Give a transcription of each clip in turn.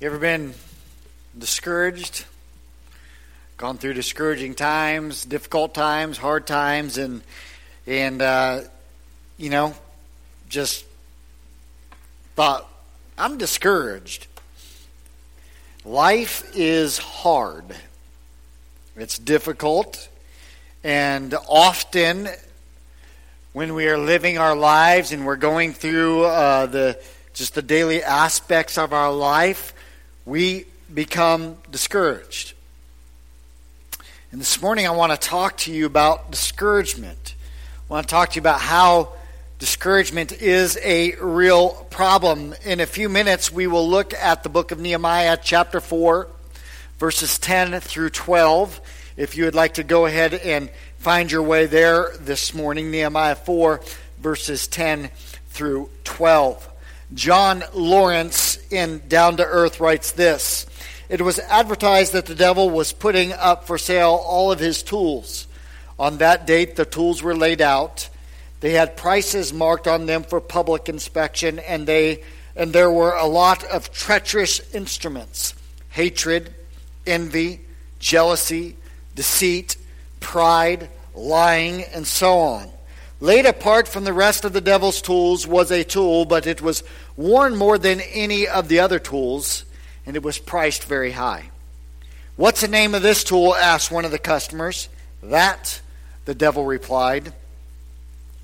You ever been discouraged? Gone through discouraging times, difficult times, hard times, and and uh, you know, just thought I'm discouraged. Life is hard. It's difficult, and often when we are living our lives and we're going through uh, the just the daily aspects of our life, we become discouraged. And this morning, I want to talk to you about discouragement. I want to talk to you about how discouragement is a real problem. In a few minutes, we will look at the book of Nehemiah, chapter 4, verses 10 through 12. If you would like to go ahead and find your way there this morning, Nehemiah 4, verses 10 through 12. John Lawrence in Down to Earth writes this It was advertised that the devil was putting up for sale all of his tools. On that date, the tools were laid out. They had prices marked on them for public inspection, and, they, and there were a lot of treacherous instruments hatred, envy, jealousy, deceit, pride, lying, and so on. Laid apart from the rest of the devil's tools was a tool, but it was worn more than any of the other tools, and it was priced very high. What's the name of this tool? asked one of the customers. That, the devil replied,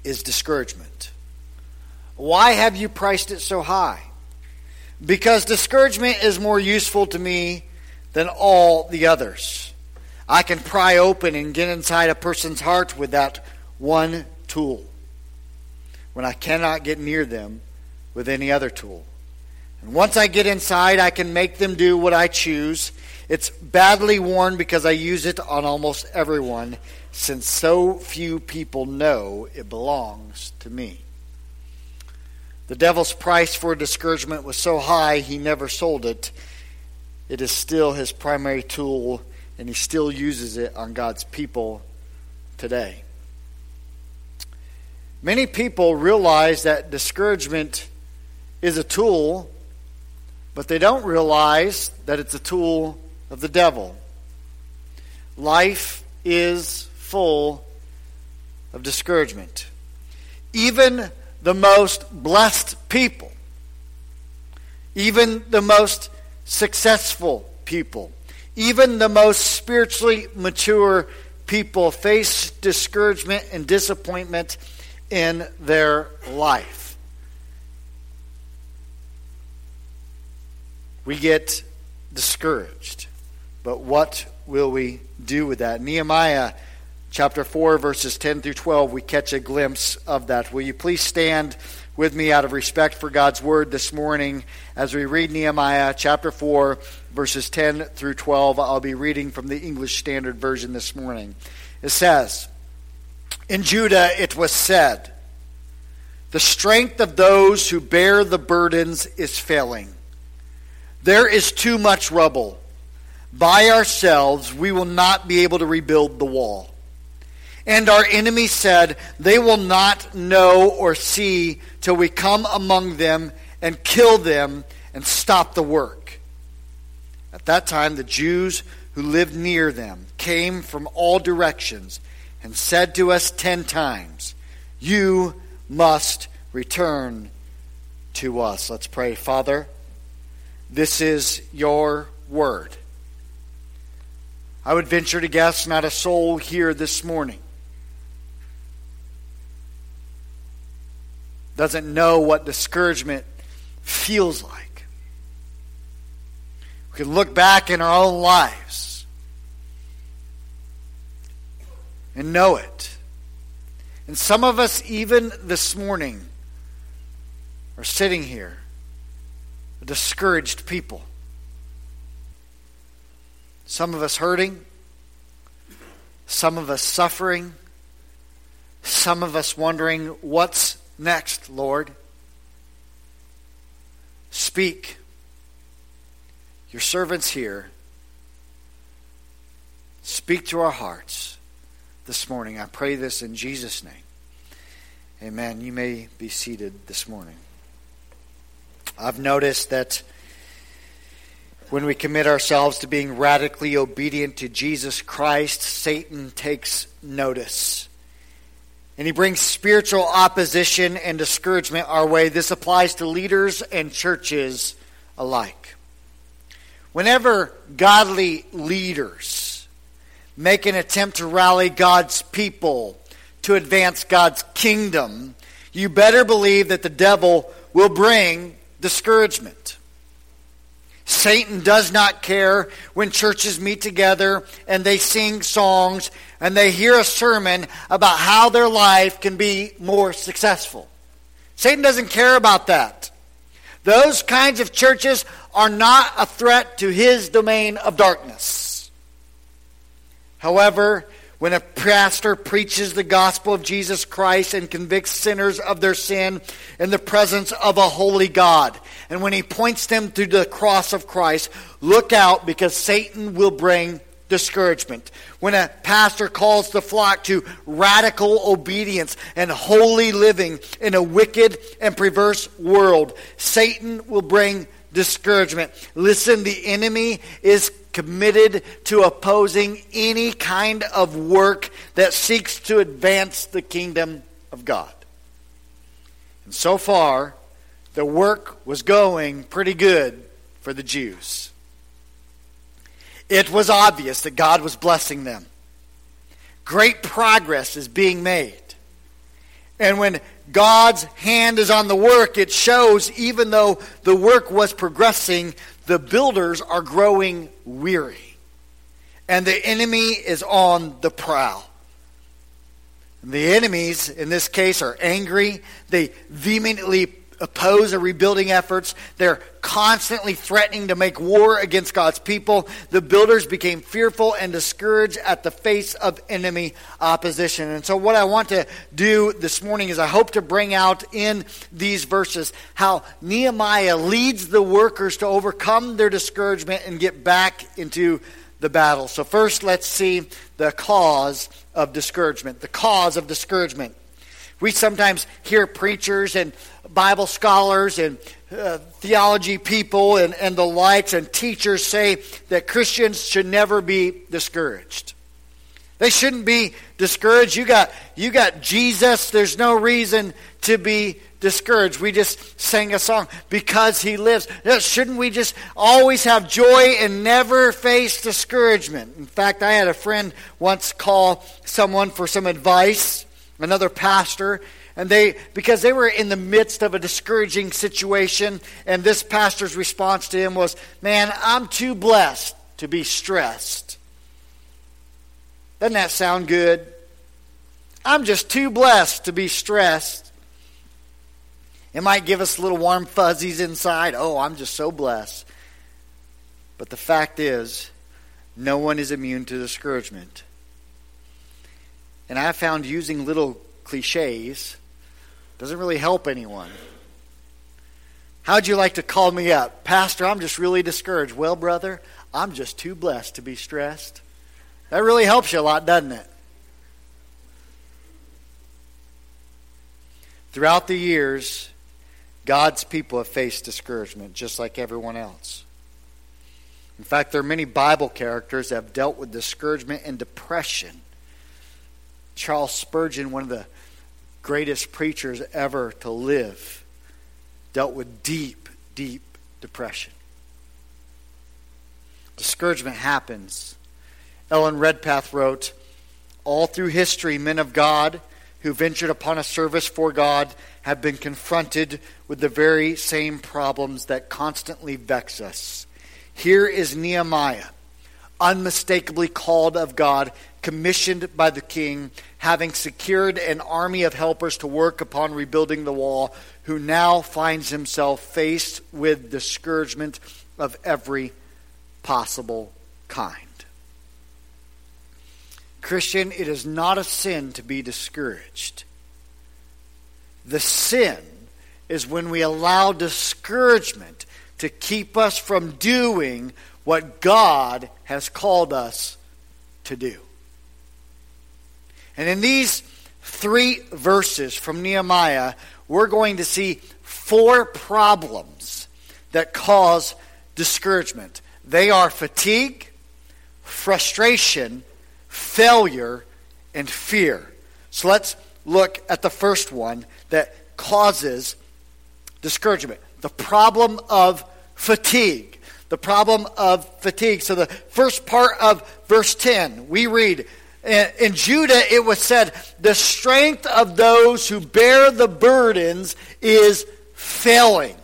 is discouragement. Why have you priced it so high? Because discouragement is more useful to me than all the others. I can pry open and get inside a person's heart with that one tool when I cannot get near them with any other tool. And once I get inside, I can make them do what I choose. It's badly worn because I use it on almost everyone, since so few people know it belongs to me. The devil's price for discouragement was so high he never sold it. It is still his primary tool, and he still uses it on God's people today. Many people realize that discouragement is a tool, but they don't realize that it's a tool of the devil. Life is full of discouragement. Even the most blessed people, even the most successful people, even the most spiritually mature people face discouragement and disappointment in their life. We get discouraged. But what will we do with that? Nehemiah chapter 4, verses 10 through 12, we catch a glimpse of that. Will you please stand with me out of respect for God's word this morning as we read Nehemiah chapter 4, verses 10 through 12? I'll be reading from the English Standard Version this morning. It says, in Judah it was said, The strength of those who bear the burdens is failing. There is too much rubble. By ourselves, we will not be able to rebuild the wall. And our enemy said, They will not know or see till we come among them and kill them and stop the work. At that time, the Jews who lived near them came from all directions and said to us ten times, You must return to us. Let's pray. Father, this is your word. I would venture to guess not a soul here this morning doesn't know what discouragement feels like. We can look back in our own lives and know it. And some of us, even this morning, are sitting here, discouraged people. Some of us hurting, some of us suffering, some of us wondering, what's next, Lord? Speak. Your servant's here. Speak to our hearts this morning. I pray this in Jesus' name. Amen. You may be seated this morning. I've noticed that When we commit ourselves to being radically obedient to Jesus Christ, Satan takes notice. And he brings spiritual opposition and discouragement our way. This applies to leaders and churches alike. Whenever godly leaders make an attempt to rally God's people to advance God's kingdom, you better believe that the devil will bring discouragement. Satan does not care when churches meet together and they sing songs and they hear a sermon about how their life can be more successful. Satan doesn't care about that. Those kinds of churches are not a threat to his domain of darkness. However, when a pastor preaches the gospel of Jesus Christ and convicts sinners of their sin in the presence of a holy God, and when he points them to the cross of Christ, look out because Satan will bring discouragement. When a pastor calls the flock to radical obedience and holy living in a wicked and perverse world, Satan will bring discouragement. Listen, the enemy is committed to opposing any kind of work that seeks to advance the kingdom of God. And so far, the work was going pretty good for the Jews. It was obvious that God was blessing them. Great progress is being made. And when God's hand is on the work, it shows even though the work was progressing, the builders are growing weary. And the enemy is on the prowl. The enemies, in this case, are angry. They vehemently oppose the rebuilding efforts. They're constantly threatening to make war against God's people. The builders became fearful and discouraged at the face of enemy opposition. And so, what I want to do this morning is I hope to bring out in these verses how Nehemiah leads the workers to overcome their discouragement and get back into the battle. So, first, let's see the cause of discouragement. The cause of discouragement. We sometimes hear preachers and Bible scholars and uh, theology people and, and the likes and teachers say that Christians should never be discouraged. They shouldn't be discouraged. You got, you got Jesus. There's no reason to be discouraged. We just sang a song, Because He Lives. Shouldn't we just always have joy and never face discouragement? In fact, I had a friend once call someone for some advice, another pastor, and they, because they were in the midst of a discouraging situation, and this pastor's response to him was, Man, I'm too blessed to be stressed. Doesn't that sound good? I'm just too blessed to be stressed. It might give us little warm fuzzies inside. Oh, I'm just so blessed. But the fact is, no one is immune to discouragement. And I found using little cliches doesn't really help anyone. How'd you like to call me up? Pastor, I'm just really discouraged. Well, brother, I'm just too blessed to be stressed. That really helps you a lot, doesn't it? Throughout the years, God's people have faced discouragement just like everyone else. In fact, there are many Bible characters that have dealt with discouragement and depression. Charles Spurgeon, one of the greatest preachers ever to live, dealt with deep, deep depression. Discouragement happens. Alan Redpath wrote, All through history, men of God who ventured upon a service for God have been confronted with the very same problems that constantly vex us. Here is Nehemiah, unmistakably called of God, commissioned by the king, having secured an army of helpers to work upon rebuilding the wall, who now finds himself faced with discouragement of every possible kind. Christian, it is not a sin to be discouraged. The sin is when we allow discouragement to keep us from doing what God has called us to do. And in these three verses from Nehemiah, we're going to see four problems that cause discouragement. They are fatigue, frustration, failure, and fear. So let's look at the first one that causes discouragement the problem of fatigue. The problem of fatigue. So, the first part of verse 10, we read, in Judah it was said, the strength of those who bear the burdens is failing.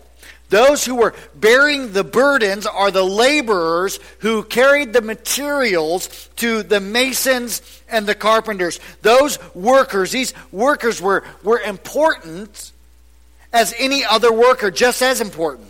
Those who were bearing the burdens are the laborers who carried the materials to the masons and the carpenters. Those workers, these workers were, were important as any other worker, just as important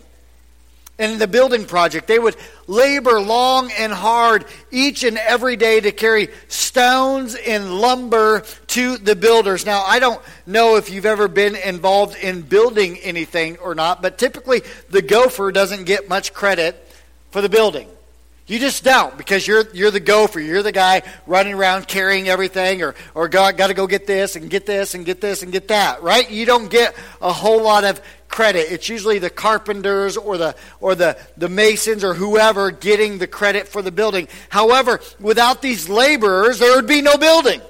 in the building project. They would labor long and hard each and every day to carry stones and lumber to the builders. Now, I don't know if you've ever been involved in building anything or not, but typically the gopher doesn't get much credit for the building. You just don't because you're you're the gopher. You're the guy running around carrying everything, or or got got to go get this and get this and get this and get that. Right? You don't get a whole lot of credit. It's usually the carpenters or the or the, the masons or whoever getting the credit for the building. However, without these laborers, there would be no building.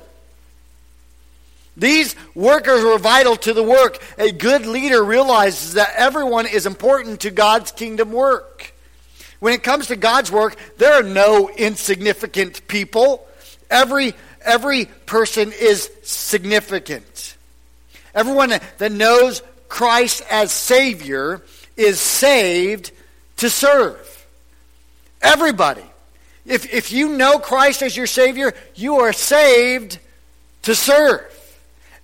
These workers were vital to the work. A good leader realizes that everyone is important to God's kingdom work. When it comes to God's work, there are no insignificant people. Every every person is significant. Everyone that knows Christ as Savior is saved to serve. Everybody. If, if you know Christ as your Savior, you are saved to serve.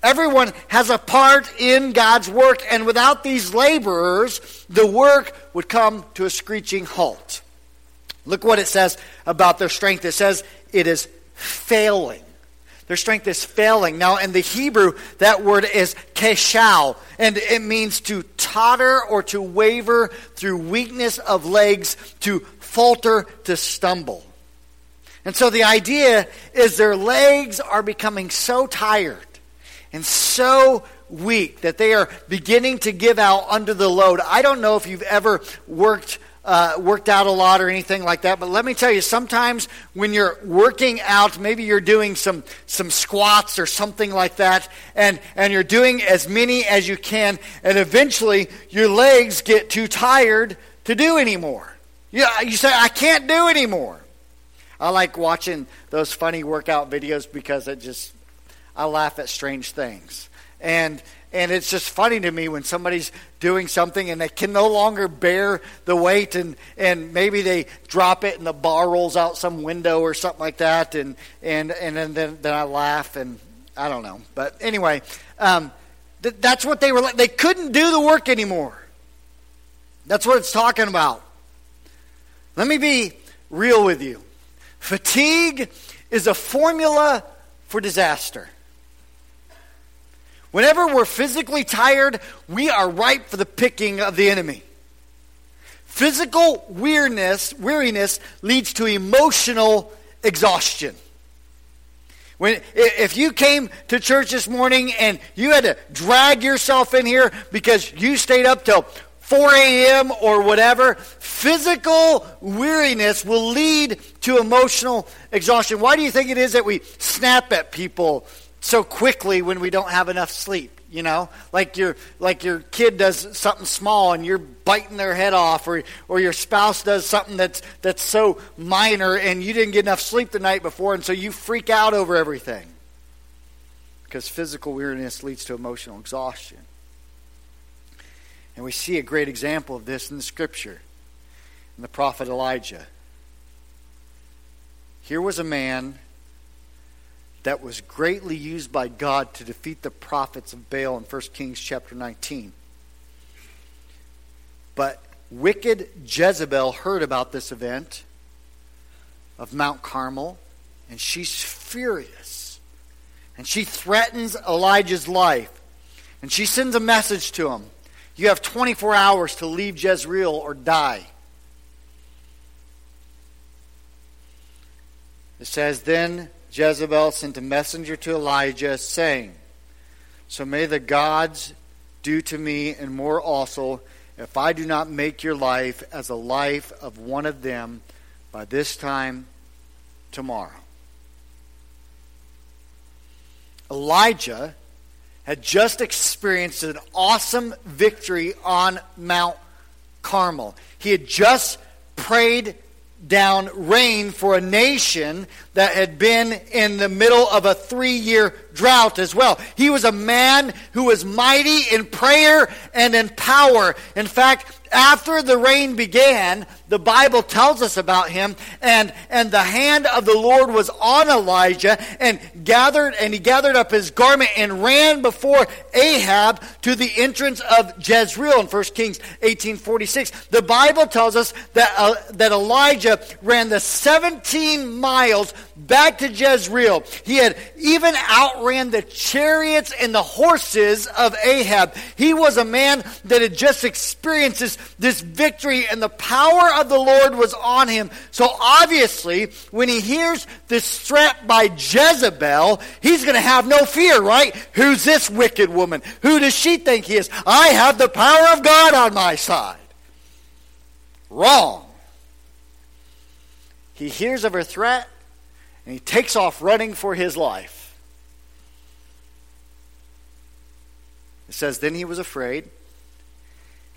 Everyone has a part in God's work, and without these laborers, the work would come to a screeching halt. Look what it says about their strength. It says it is failing. Their strength is failing. Now, in the Hebrew, that word is keshal, and it means to totter or to waver through weakness of legs, to falter, to stumble. And so the idea is their legs are becoming so tired and so weak that they are beginning to give out under the load. I don't know if you've ever worked uh, worked out a lot or anything like that. But let me tell you, sometimes when you're working out, maybe you're doing some, some squats or something like that, and, and you're doing as many as you can, and eventually your legs get too tired to do anymore. You, you say, I can't do anymore. I like watching those funny workout videos because it just, I laugh at strange things. And and it's just funny to me when somebody's doing something and they can no longer bear the weight and, and maybe they drop it and the bar rolls out some window or something like that and, and, and then, then, then I laugh and I don't know. But anyway, um, th- that's what they were like. They couldn't do the work anymore. That's what it's talking about. Let me be real with you. Fatigue is a formula for disaster. Whenever we're physically tired, we are ripe for the picking of the enemy. Physical weariness, weariness leads to emotional exhaustion. When, if you came to church this morning and you had to drag yourself in here because you stayed up till 4 a.m. or whatever, physical weariness will lead to emotional exhaustion. Why do you think it is that we snap at people so quickly when we don't have enough sleep. You know, like your like your kid does something small and you're biting their head off, or or your spouse does something that's that's so minor and you didn't get enough sleep the night before, and so you freak out over everything. Because physical weariness leads to emotional exhaustion. And we see a great example of this in the scripture in the prophet Elijah. Here was a man that was greatly used by God to defeat the prophets of Baal in 1 Kings chapter 19. But wicked Jezebel heard about this event of Mount Carmel, and she's furious. And she threatens Elijah's life. And she sends a message to him You have 24 hours to leave Jezreel or die. It says, Then Jezebel sent a messenger to Elijah, saying, So may the gods do to me and more also, if I do not make your life as a life of one of them by this time tomorrow. Elijah had just experienced an awesome victory on Mount Carmel. He had just prayed down rain for a nation that had been in the middle of a three year drought as well. He was a man who was mighty in prayer and in power. In fact, after the rain began, the Bible tells us about him, and, and the hand of the Lord was on Elijah, and gathered, and he gathered up his garment and ran before Ahab to the entrance of Jezreel in 1 Kings 18:46. The Bible tells us that, uh, that Elijah ran the 17 miles back to Jezreel. He had even outran the chariots and the horses of Ahab. He was a man that had just experienced this, this victory, and the power of the Lord was on him. So obviously, when he hears this threat by Jezebel, he's going to have no fear, right? Who's this wicked woman? Who does she think he is? I have the power of God on my side. Wrong. He hears of her threat and he takes off running for his life. It says, Then he was afraid,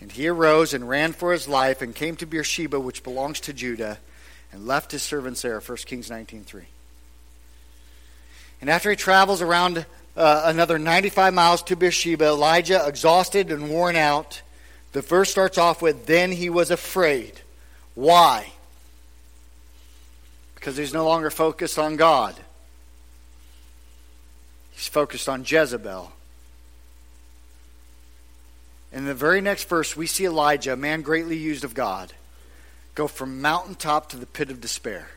and he arose and ran for his life and came to Beersheba, which belongs to Judah, and left his servants there. 1 Kings 19.3. And after he travels around uh, another 95 miles to Beersheba, Elijah, exhausted and worn out, the verse starts off with, Then he was afraid. Why? because he's no longer focused on God. He's focused on Jezebel. In the very next verse, we see Elijah, a man greatly used of God, go from mountaintop to the pit of despair.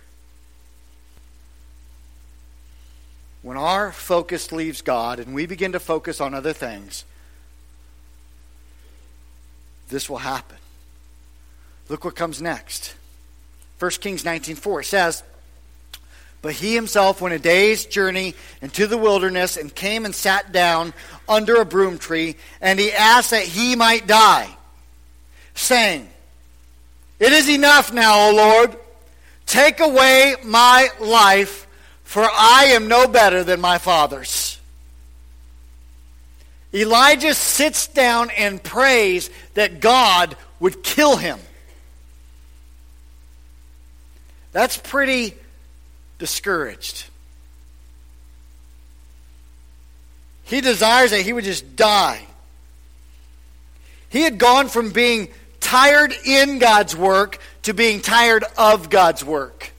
When our focus leaves God and we begin to focus on other things, this will happen. Look what comes next. 1 Kings 19:4 says, but he himself went a day's journey into the wilderness and came and sat down under a broom tree, and he asked that he might die, saying, It is enough now, O Lord. Take away my life, for I am no better than my fathers. Elijah sits down and prays that God would kill him. That's pretty discouraged. He desires that he would just die. He had gone from being tired in God's work to being tired of God's work.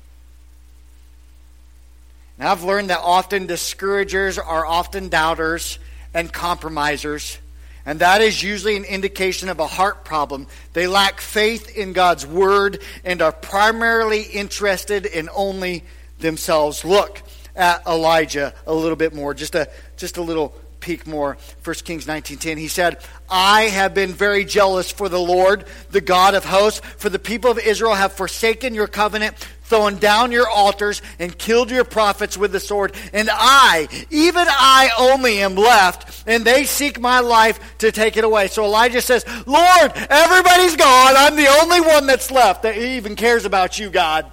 Now, I've learned that often discouragers are often doubters and compromisers, and that is usually an indication of a heart problem. They lack faith in God's word and are primarily interested in only themselves. Look at Elijah a little bit more, just a, just a little peek more. 1 Kings 19.10, he said, I have been very jealous for the Lord, the God of hosts, for the people of Israel have forsaken your covenant, thrown down your altars, and killed your prophets with the sword. And I, even I only am left, and they seek my life to take it away. So Elijah says, Lord, everybody's gone. I'm the only one that's left that even cares about you, God.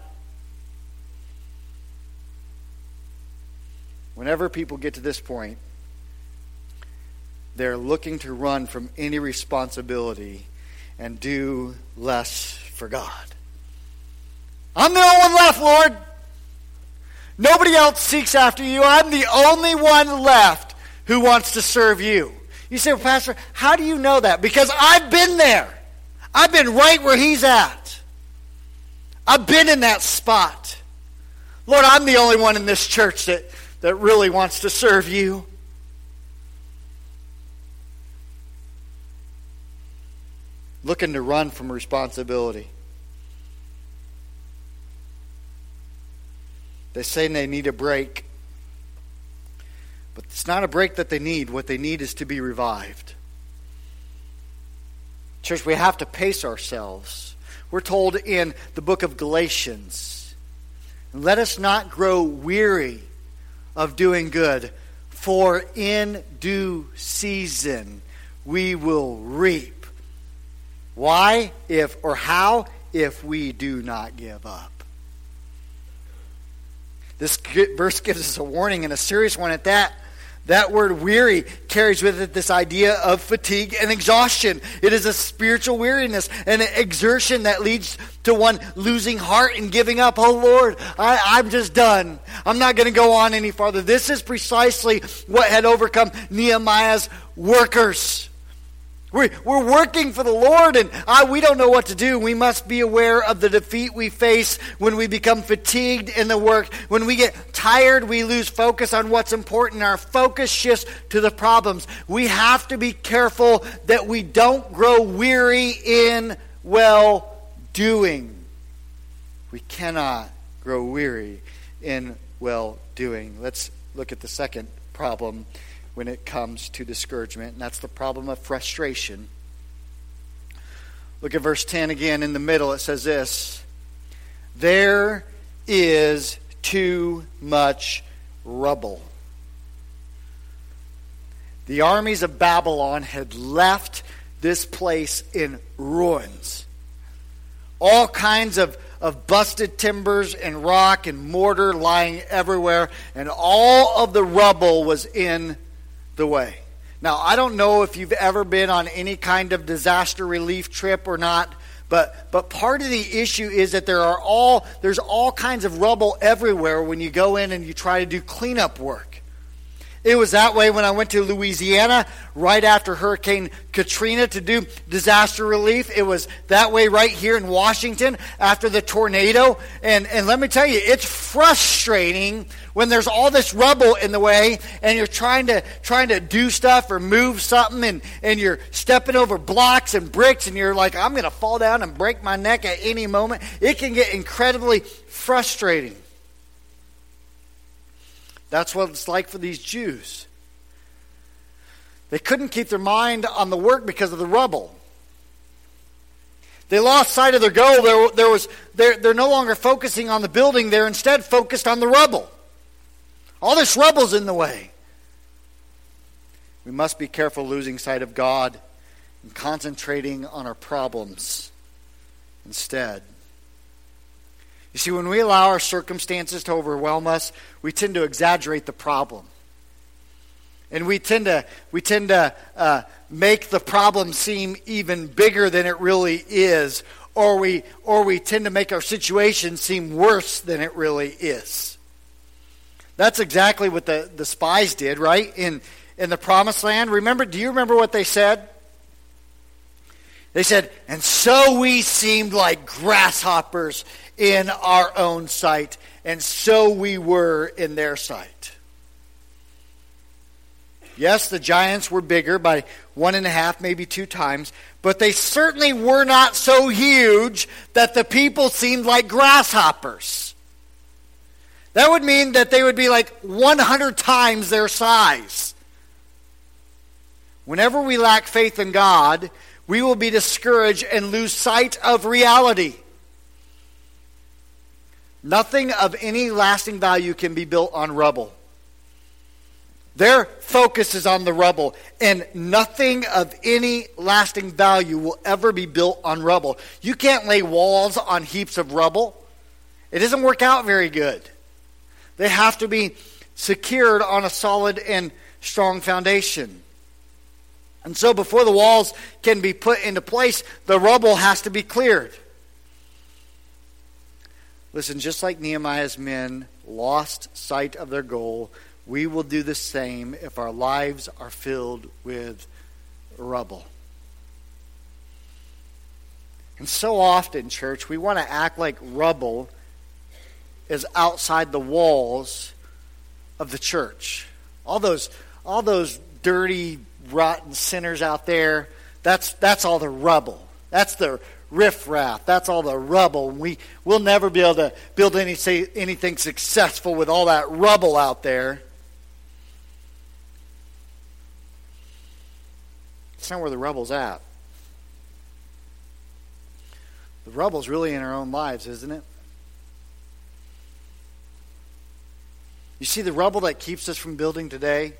Whenever people get to this point, they're looking to run from any responsibility and do less for God. I'm the only one left, Lord. Nobody else seeks after you. I'm the only one left who wants to serve you. You say, well, Pastor, how do you know that? Because I've been there. I've been right where he's at. I've been in that spot. Lord, I'm the only one in this church that that really wants to serve you. Looking to run from responsibility. They say they need a break. But it's not a break that they need. What they need is to be revived. Church, we have to pace ourselves. We're told in the book of Galatians let us not grow weary of doing good, for in due season we will reap. Why, if, or how, if we do not give up? This verse gives us a warning and a serious one at that that word weary carries with it this idea of fatigue and exhaustion. It is a spiritual weariness and an exertion that leads to one losing heart and giving up. Oh Lord, I, am just done. I'm not going to go on any farther. This is precisely what had overcome Nehemiah's workers. We're, we're working for the Lord, and I, we don't know what to do. We must be aware of the defeat we face when we become fatigued in the work. When we get tired, we lose focus on what's important. Our focus shifts to the problems. We have to be careful that we don't grow weary in well doing. We cannot grow weary in well doing. Let's look at the second problem when it comes to discouragement, and that's the problem of frustration. Look at verse 10 again in the middle. It says this There is too much rubble. The armies of Babylon had left this place in ruins. All kinds of, of busted timbers and rock and mortar lying everywhere, and all of the rubble was in the way. Now, I don't know if you've ever been on any kind of disaster relief trip or not, but but part of the issue is that there are all there's all kinds of rubble everywhere when you go in and you try to do cleanup work. It was that way when I went to Louisiana right after Hurricane Katrina to do disaster relief. It was that way right here in Washington after the tornado. And, and let me tell you, it's frustrating when there's all this rubble in the way and you're trying to, trying to do stuff or move something and, and you're stepping over blocks and bricks and you're like, I'm going to fall down and break my neck at any moment. It can get incredibly frustrating. That's what it's like for these Jews. They couldn't keep their mind on the work because of the rubble. They lost sight of their goal. There, there was, they're, they're no longer focusing on the building, they're instead focused on the rubble. All this rubble's in the way. We must be careful losing sight of God and concentrating on our problems instead. You see, when we allow our circumstances to overwhelm us, we tend to exaggerate the problem. And we tend to, we tend to uh, make the problem seem even bigger than it really is, or we, or we tend to make our situation seem worse than it really is. That's exactly what the, the spies did, right? In, in the promised land. Remember, do you remember what they said? They said, and so we seemed like grasshoppers in our own sight, and so we were in their sight. Yes, the giants were bigger by one and a half, maybe two times, but they certainly were not so huge that the people seemed like grasshoppers. That would mean that they would be like 100 times their size. Whenever we lack faith in God, we will be discouraged and lose sight of reality. Nothing of any lasting value can be built on rubble. Their focus is on the rubble, and nothing of any lasting value will ever be built on rubble. You can't lay walls on heaps of rubble, it doesn't work out very good. They have to be secured on a solid and strong foundation. And so, before the walls can be put into place, the rubble has to be cleared. Listen, just like Nehemiah's men lost sight of their goal, we will do the same if our lives are filled with rubble. And so often, church, we want to act like rubble is outside the walls of the church. All those, all those dirty, rotten sinners out there, that's, that's all the rubble. That's the riffraff. That's all the rubble. We, we'll never be able to build any, say, anything successful with all that rubble out there. It's not where the rubble's at. The rubble's really in our own lives, isn't it? You see the rubble that keeps us from building today?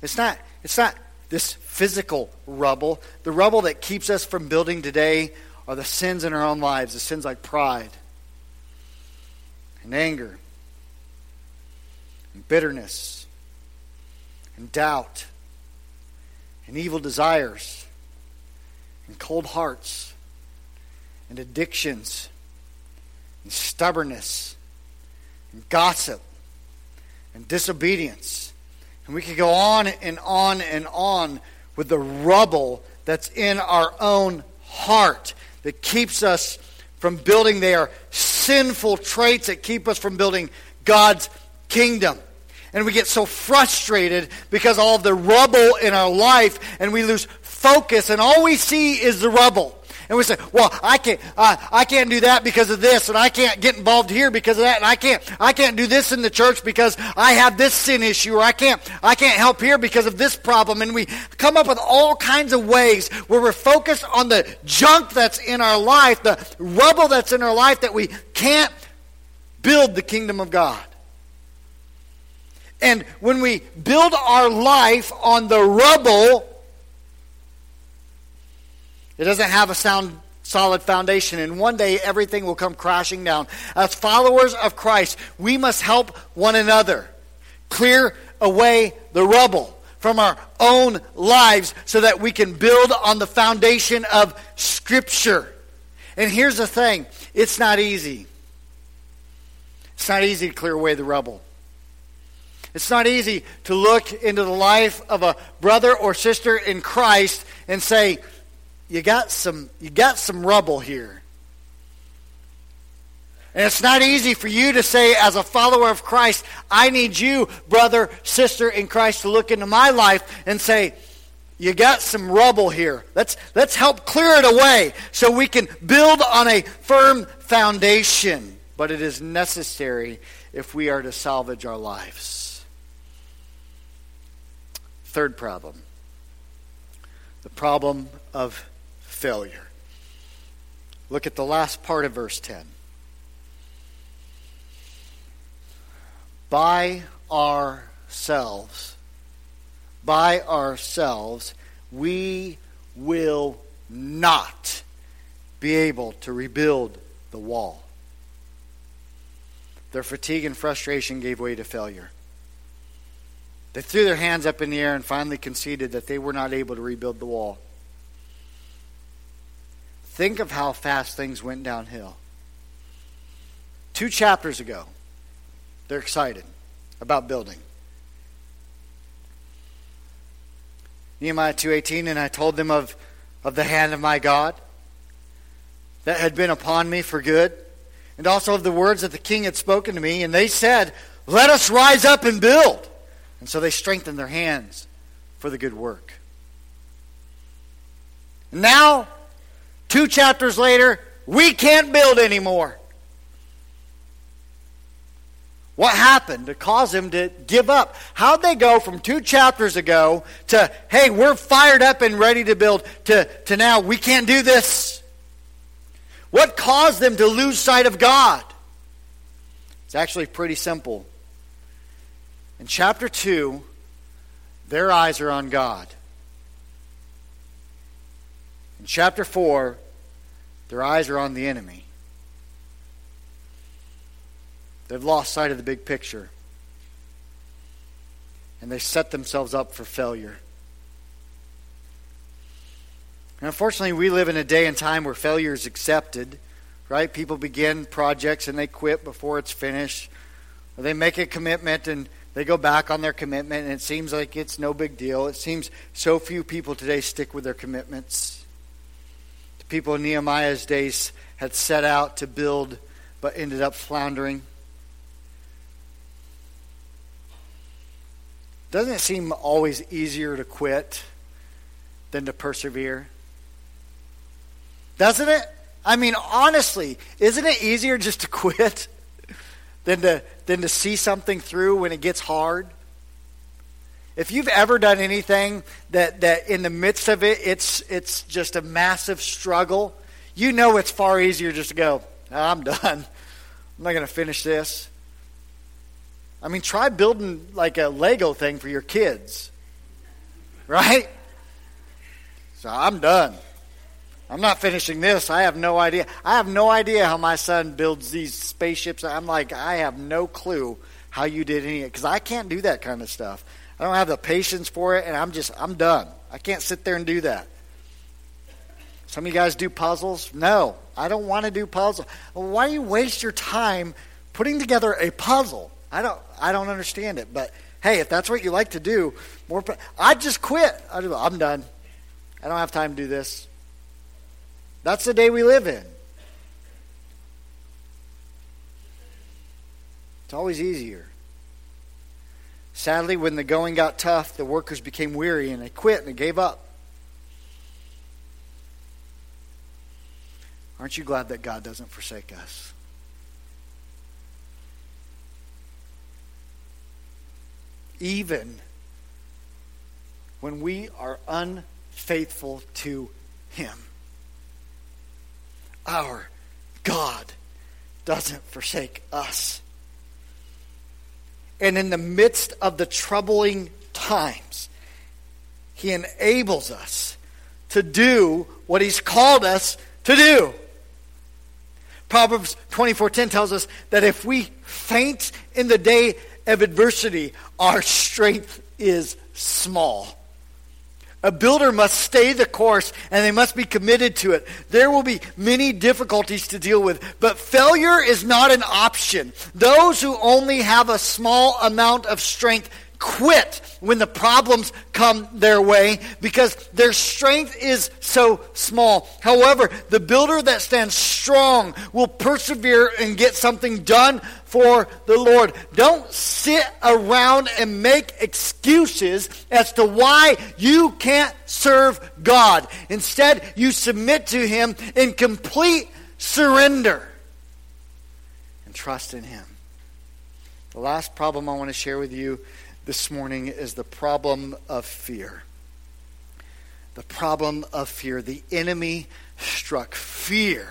It's not, it's not this physical rubble. The rubble that keeps us from building today are the sins in our own lives, the sins like pride and anger and bitterness and doubt and evil desires and cold hearts and addictions and stubbornness and gossip and disobedience. And we could go on and on and on with the rubble that's in our own heart that keeps us from building their sinful traits that keep us from building God's kingdom. And we get so frustrated because all the rubble in our life and we lose focus and all we see is the rubble. And we say, well, I can't, uh, I can't do that because of this, and I can't get involved here because of that, and I can't, I can't do this in the church because I have this sin issue, or I can't, I can't help here because of this problem. And we come up with all kinds of ways where we're focused on the junk that's in our life, the rubble that's in our life that we can't build the kingdom of God. And when we build our life on the rubble, it doesn't have a sound, solid foundation, and one day everything will come crashing down. As followers of Christ, we must help one another clear away the rubble from our own lives so that we can build on the foundation of Scripture. And here's the thing it's not easy. It's not easy to clear away the rubble. It's not easy to look into the life of a brother or sister in Christ and say, you got some you got some rubble here. And it's not easy for you to say, as a follower of Christ, I need you, brother, sister in Christ, to look into my life and say, you got some rubble here. Let's, let's help clear it away so we can build on a firm foundation. But it is necessary if we are to salvage our lives. Third problem the problem of failure. Look at the last part of verse 10. By ourselves, by ourselves, we will not be able to rebuild the wall. Their fatigue and frustration gave way to failure. They threw their hands up in the air and finally conceded that they were not able to rebuild the wall. Think of how fast things went downhill. Two chapters ago, they're excited about building. Nehemiah 2:18 and I told them of of the hand of my God that had been upon me for good and also of the words that the king had spoken to me and they said let us rise up and build and so they strengthened their hands for the good work now Two chapters later, we can't build anymore. What happened to cause them to give up? How'd they go from two chapters ago to, hey, we're fired up and ready to build, to, to now, we can't do this? What caused them to lose sight of God? It's actually pretty simple. In chapter 2, their eyes are on God. In chapter 4, their eyes are on the enemy. They've lost sight of the big picture. And they set themselves up for failure. And unfortunately, we live in a day and time where failure is accepted, right? People begin projects and they quit before it's finished. Or they make a commitment and they go back on their commitment, and it seems like it's no big deal. It seems so few people today stick with their commitments people in Nehemiah's days had set out to build but ended up floundering. Doesn't it seem always easier to quit than to persevere? Doesn't it? I mean, honestly, isn't it easier just to quit than to, than to see something through when it gets hard? If you've ever done anything that, that in the midst of it, it's, it's just a massive struggle, you know it's far easier just to go, I'm done. I'm not going to finish this. I mean, try building like a Lego thing for your kids. Right? So I'm done. I'm not finishing this. I have no idea. I have no idea how my son builds these spaceships. I'm like, I have no clue how you did any of it. because I can't do that kind of stuff. I don't have the patience for it, and I'm just I'm done. I can't sit there and do that. Some of you guys do puzzles. No, I don't want to do puzzles. Why do you waste your time putting together a puzzle? I don't I don't understand it. But hey, if that's what you like to do, more I'd just quit. I'm done. I don't have time to do this. That's the day we live in. It's always easier. Sadly, when the going got tough, the workers became weary and they quit and they gave up. Aren't you glad that God doesn't forsake us? Even when we are unfaithful to Him, our God doesn't forsake us. And in the midst of the troubling times, He enables us to do what He's called us to do. Proverbs 24:10 tells us that if we faint in the day of adversity, our strength is small. A builder must stay the course and they must be committed to it. There will be many difficulties to deal with, but failure is not an option. Those who only have a small amount of strength quit when the problems come their way because their strength is so small. However, the builder that stands strong will persevere and get something done for the Lord. Don't sit around and make excuses as to why you can't serve God. Instead, you submit to Him in complete surrender and trust in Him. The last problem I want to share with you this morning is the problem of fear. The problem of fear. The enemy struck fear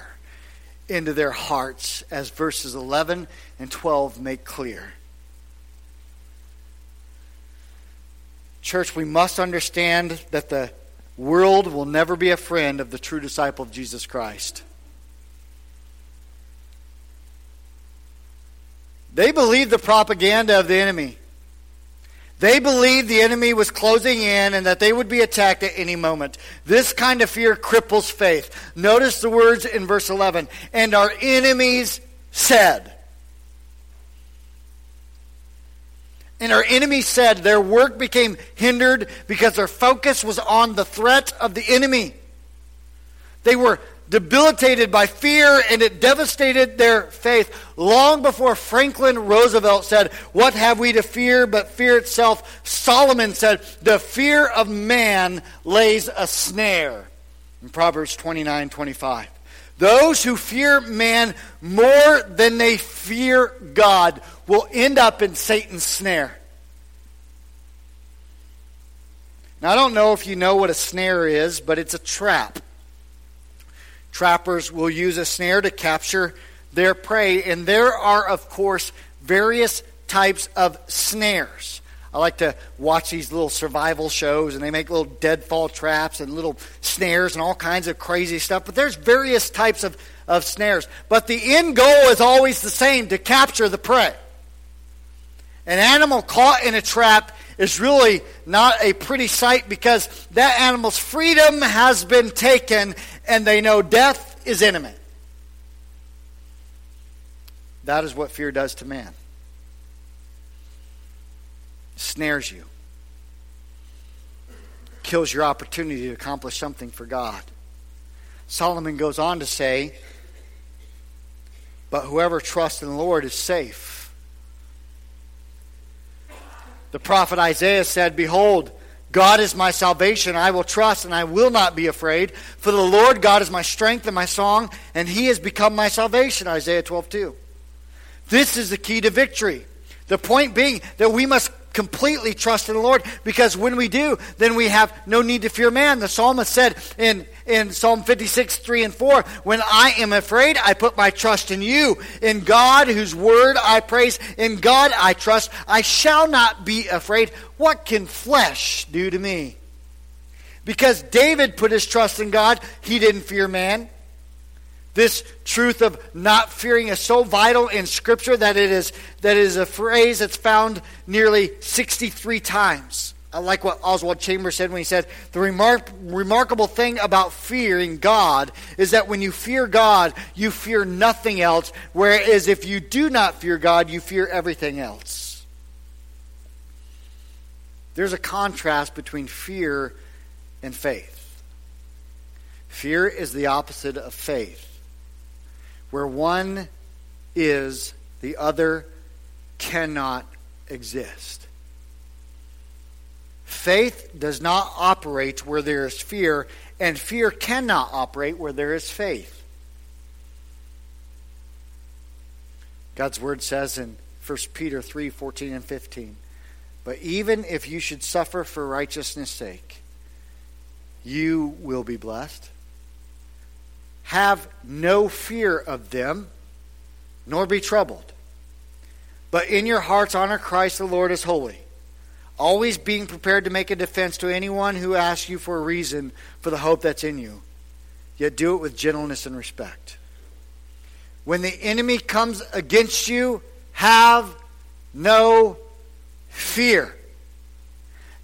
into their hearts, as verses 11 and 12 make clear. Church, we must understand that the world will never be a friend of the true disciple of Jesus Christ. They believe the propaganda of the enemy. They believed the enemy was closing in and that they would be attacked at any moment. This kind of fear cripples faith. Notice the words in verse 11. And our enemies said. And our enemies said their work became hindered because their focus was on the threat of the enemy. They were debilitated by fear and it devastated their faith. Long before Franklin Roosevelt said, What have we to fear but fear itself? Solomon said, The fear of man lays a snare. In Proverbs 29 25. Those who fear man more than they fear God will end up in Satan's snare. Now, I don't know if you know what a snare is, but it's a trap. Trappers will use a snare to capture their prey, and there are, of course, various types of snares. I like to watch these little survival shows, and they make little deadfall traps and little snares and all kinds of crazy stuff. But there's various types of, of snares. But the end goal is always the same to capture the prey. An animal caught in a trap is really not a pretty sight because that animal's freedom has been taken and they know death is imminent. That is what fear does to man. snares you. Kills your opportunity to accomplish something for God. Solomon goes on to say, But whoever trusts in the Lord is safe. The prophet Isaiah said, Behold, God is my salvation. I will trust and I will not be afraid. For the Lord God is my strength and my song, and he has become my salvation. Isaiah 12, 2. This is the key to victory. The point being that we must completely trust in the Lord because when we do, then we have no need to fear man. The psalmist said in, in Psalm 56, 3 and 4, When I am afraid, I put my trust in you. In God, whose word I praise, in God I trust. I shall not be afraid. What can flesh do to me? Because David put his trust in God, he didn't fear man. This truth of not fearing is so vital in Scripture that it is, that it is a phrase that's found nearly 63 times. I like what Oswald Chambers said when he said, The remark, remarkable thing about fearing God is that when you fear God, you fear nothing else, whereas if you do not fear God, you fear everything else. There's a contrast between fear and faith. Fear is the opposite of faith. Where one is, the other cannot exist. Faith does not operate where there is fear, and fear cannot operate where there is faith. God's word says in 1 Peter 3 14 and 15, But even if you should suffer for righteousness' sake, you will be blessed. Have no fear of them, nor be troubled. But in your hearts honor Christ the Lord as holy, always being prepared to make a defense to anyone who asks you for a reason for the hope that's in you. Yet do it with gentleness and respect. When the enemy comes against you, have no fear.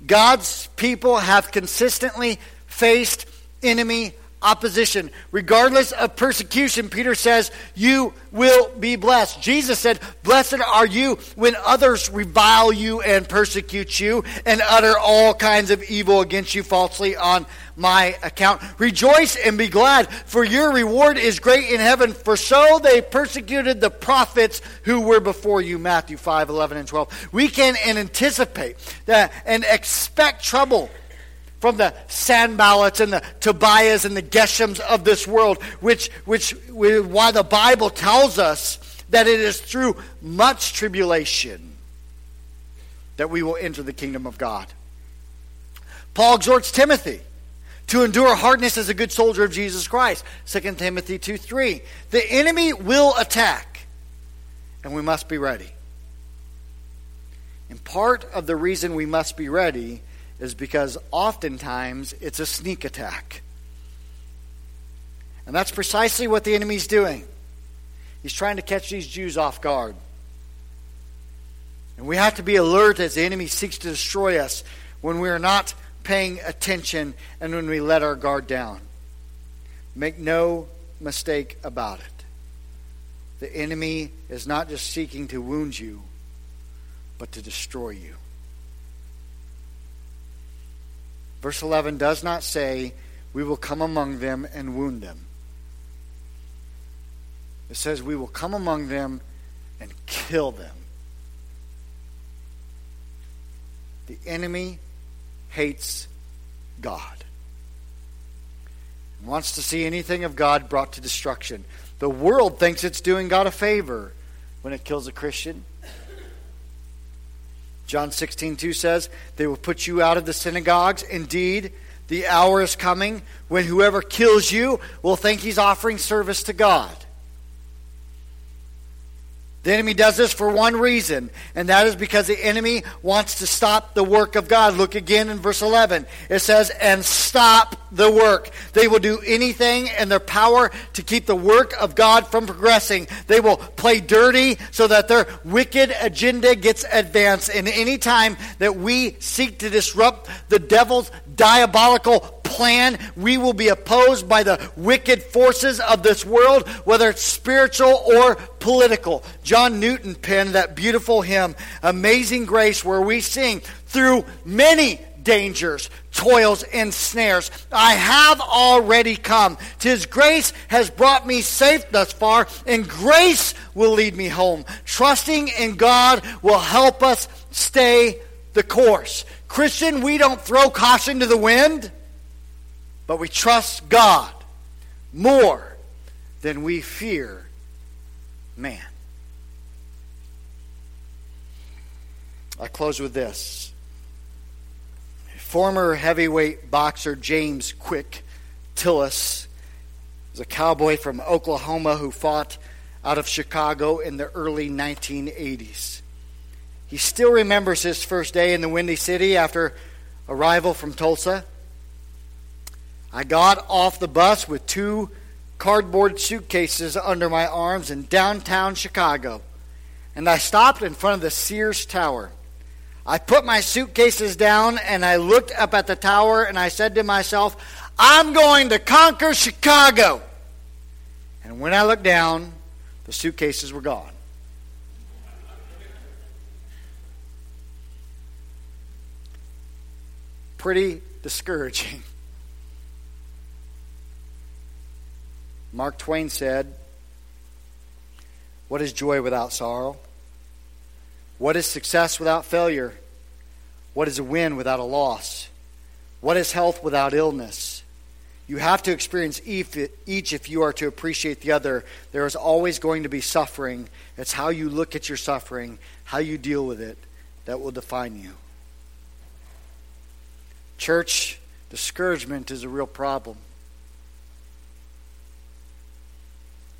God's people have consistently faced enemy opposition. Regardless of persecution, Peter says, you will be blessed. Jesus said, Blessed are you when others revile you and persecute you and utter all kinds of evil against you falsely on my account. Rejoice and be glad, for your reward is great in heaven, for so they persecuted the prophets who were before you. Matthew 5, 11, and 12. We can anticipate that and expect trouble from the Sanballats and the Tobiahs and the Geshems of this world, which, which, why the Bible tells us that it is through much tribulation that we will enter the kingdom of God. Paul exhorts Timothy to endure hardness as a good soldier of Jesus Christ. 2 Timothy 2 3. The enemy will attack, and we must be ready. And part of the reason we must be ready is because oftentimes it's a sneak attack. And that's precisely what the enemy's doing. He's trying to catch these Jews off guard. And we have to be alert as the enemy seeks to destroy us when we are not paying attention and when we let our guard down. Make no mistake about it. The enemy is not just seeking to wound you, but to destroy you. Verse 11 does not say, We will come among them and wound them. It says, We will come among them and kill them. The enemy hates God. Wants to see anything of God brought to destruction. The world thinks it's doing God a favor when it kills a Christian. John 16, 2 says, They will put you out of the synagogues. Indeed, the hour is coming when whoever kills you will think he's offering service to God. The enemy does this for one reason, and that is because the enemy wants to stop the work of God. Look again in verse 11. It says, and stop the work. They will do anything in their power to keep the work of God from progressing. They will play dirty so that their wicked agenda gets advanced. And any time that we seek to disrupt the devil's diabolical plan, we will be opposed by the wicked forces of this world, whether it's spiritual or political. John Newton penned that beautiful hymn, Amazing Grace, where we sing, through many dangers, toils, and snares. I have already come. Tis grace has brought me safe thus far, and grace will lead me home. Trusting in God will help us stay the course. Christian, we don't throw caution to the wind, but we trust God more than we fear man. I close with this. Former heavyweight boxer James Quick Tillis was a cowboy from Oklahoma who fought out of Chicago in the early 1980s. He still remembers his first day in the Windy City after arrival from Tulsa. I got off the bus with two cardboard suitcases under my arms in downtown Chicago, and I stopped in front of the Sears Tower. I put my suitcases down and I looked up at the tower and I said to myself, I'm going to conquer Chicago. And when I looked down, the suitcases were gone. Pretty discouraging. Mark Twain said, What is joy without sorrow? What is success without failure? What is a win without a loss? What is health without illness? You have to experience each if you are to appreciate the other. There is always going to be suffering. It's how you look at your suffering, how you deal with it, that will define you. Church, discouragement is a real problem.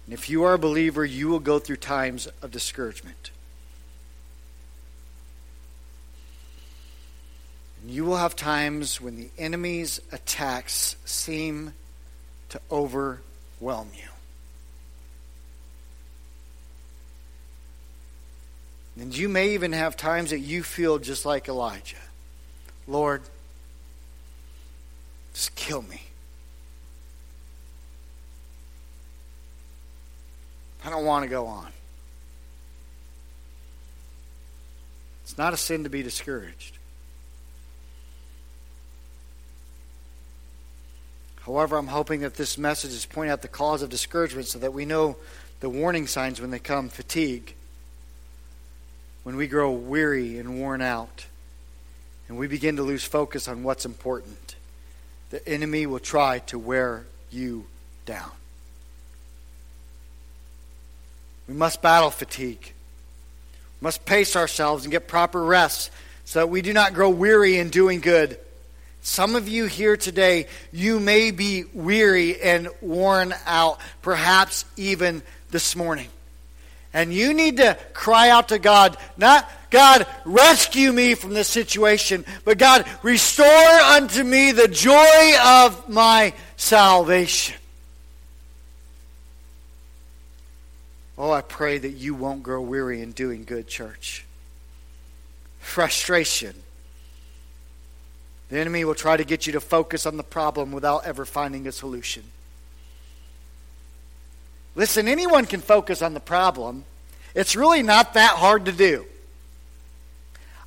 And if you are a believer, you will go through times of discouragement. And you will have times when the enemy's attacks seem to overwhelm you. And you may even have times that you feel just like Elijah Lord, just kill me. I don't want to go on. It's not a sin to be discouraged. However, I'm hoping that this message is pointing out the cause of discouragement so that we know the warning signs when they come fatigue, when we grow weary and worn out, and we begin to lose focus on what's important. The enemy will try to wear you down. We must battle fatigue. We must pace ourselves and get proper rest so that we do not grow weary in doing good. Some of you here today, you may be weary and worn out, perhaps even this morning. And you need to cry out to God, not God, rescue me from this situation, but God, restore unto me the joy of my salvation. Oh, I pray that you won't grow weary in doing good, church. Frustration. The enemy will try to get you to focus on the problem without ever finding a solution. Listen, anyone can focus on the problem. It's really not that hard to do.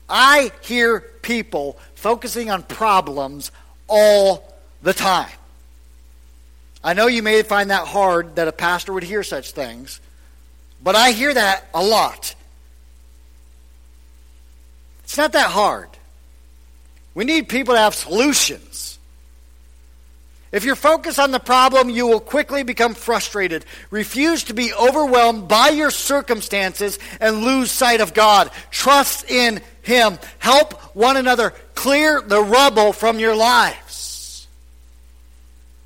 I hear people focusing on problems all the time. I know you may find that hard that a pastor would hear such things. But I hear that a lot. It's not that hard. We need people to have solutions. If you're focused on the problem, you will quickly become frustrated. Refuse to be overwhelmed by your circumstances and lose sight of God. Trust in Him. Help one another clear the rubble from your lives.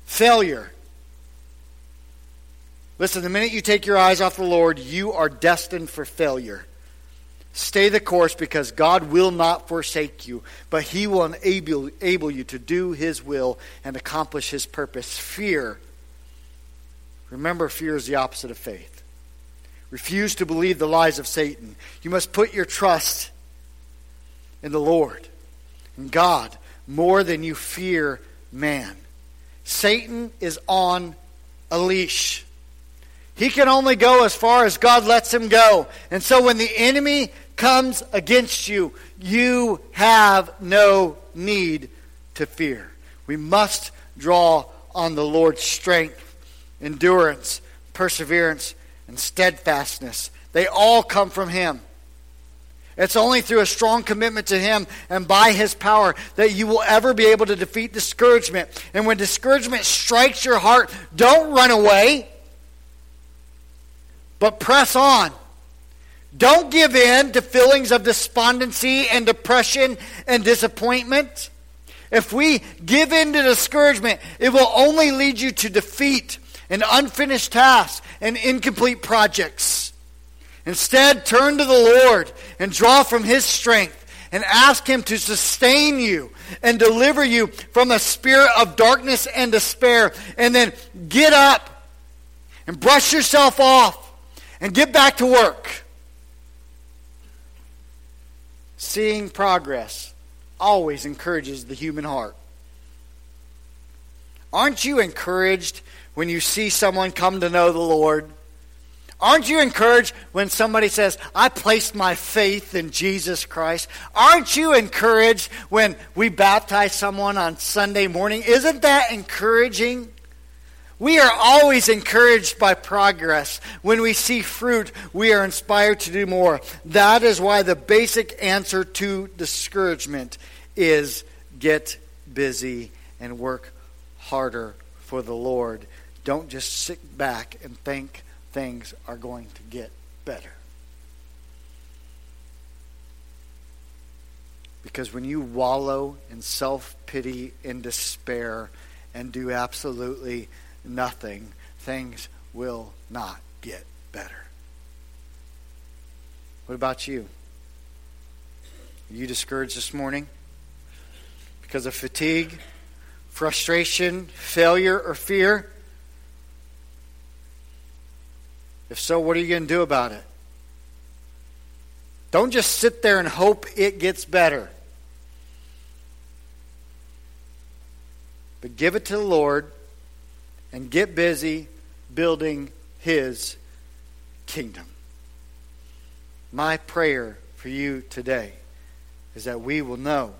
Failure Listen, the minute you take your eyes off the Lord, you are destined for failure. Stay the course because God will not forsake you, but He will enable, enable you to do His will and accomplish His purpose. Fear. Remember, fear is the opposite of faith. Refuse to believe the lies of Satan. You must put your trust in the Lord, in God, more than you fear man. Satan is on a leash. He can only go as far as God lets him go. And so when the enemy comes against you, you have no need to fear. We must draw on the Lord's strength, endurance, perseverance, and steadfastness. They all come from Him. It's only through a strong commitment to Him and by His power that you will ever be able to defeat discouragement. And when discouragement strikes your heart, don't run away. But press on. Don't give in to feelings of despondency and depression and disappointment. If we give in to discouragement, it will only lead you to defeat and unfinished tasks and incomplete projects. Instead, turn to the Lord and draw from His strength and ask Him to sustain you and deliver you from the spirit of darkness and despair. And then get up and brush yourself off and get back to work. Seeing progress always encourages the human heart. Aren't you encouraged when you see someone come to know the Lord? Aren't you encouraged when somebody says, I placed my faith in Jesus Christ? Aren't you encouraged when we baptize someone on Sunday morning? Isn't that encouraging? We are always encouraged by progress. When we see fruit, we are inspired to do more. That is why the basic answer to discouragement is get busy and work harder for the Lord. Don't just sit back and think things are going to get better. Because when you wallow in self pity and despair and do absolutely nothing, things will not get better. What about you? Are you discouraged this morning? Because of fatigue, frustration, failure, or fear? If so, what are you going to do about it? Don't just sit there and hope it gets better. But give it to the Lord and get busy building His kingdom. My prayer for you today is that we will know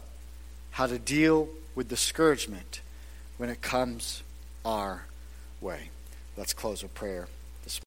how to deal with discouragement when it comes our way. Let's close with prayer.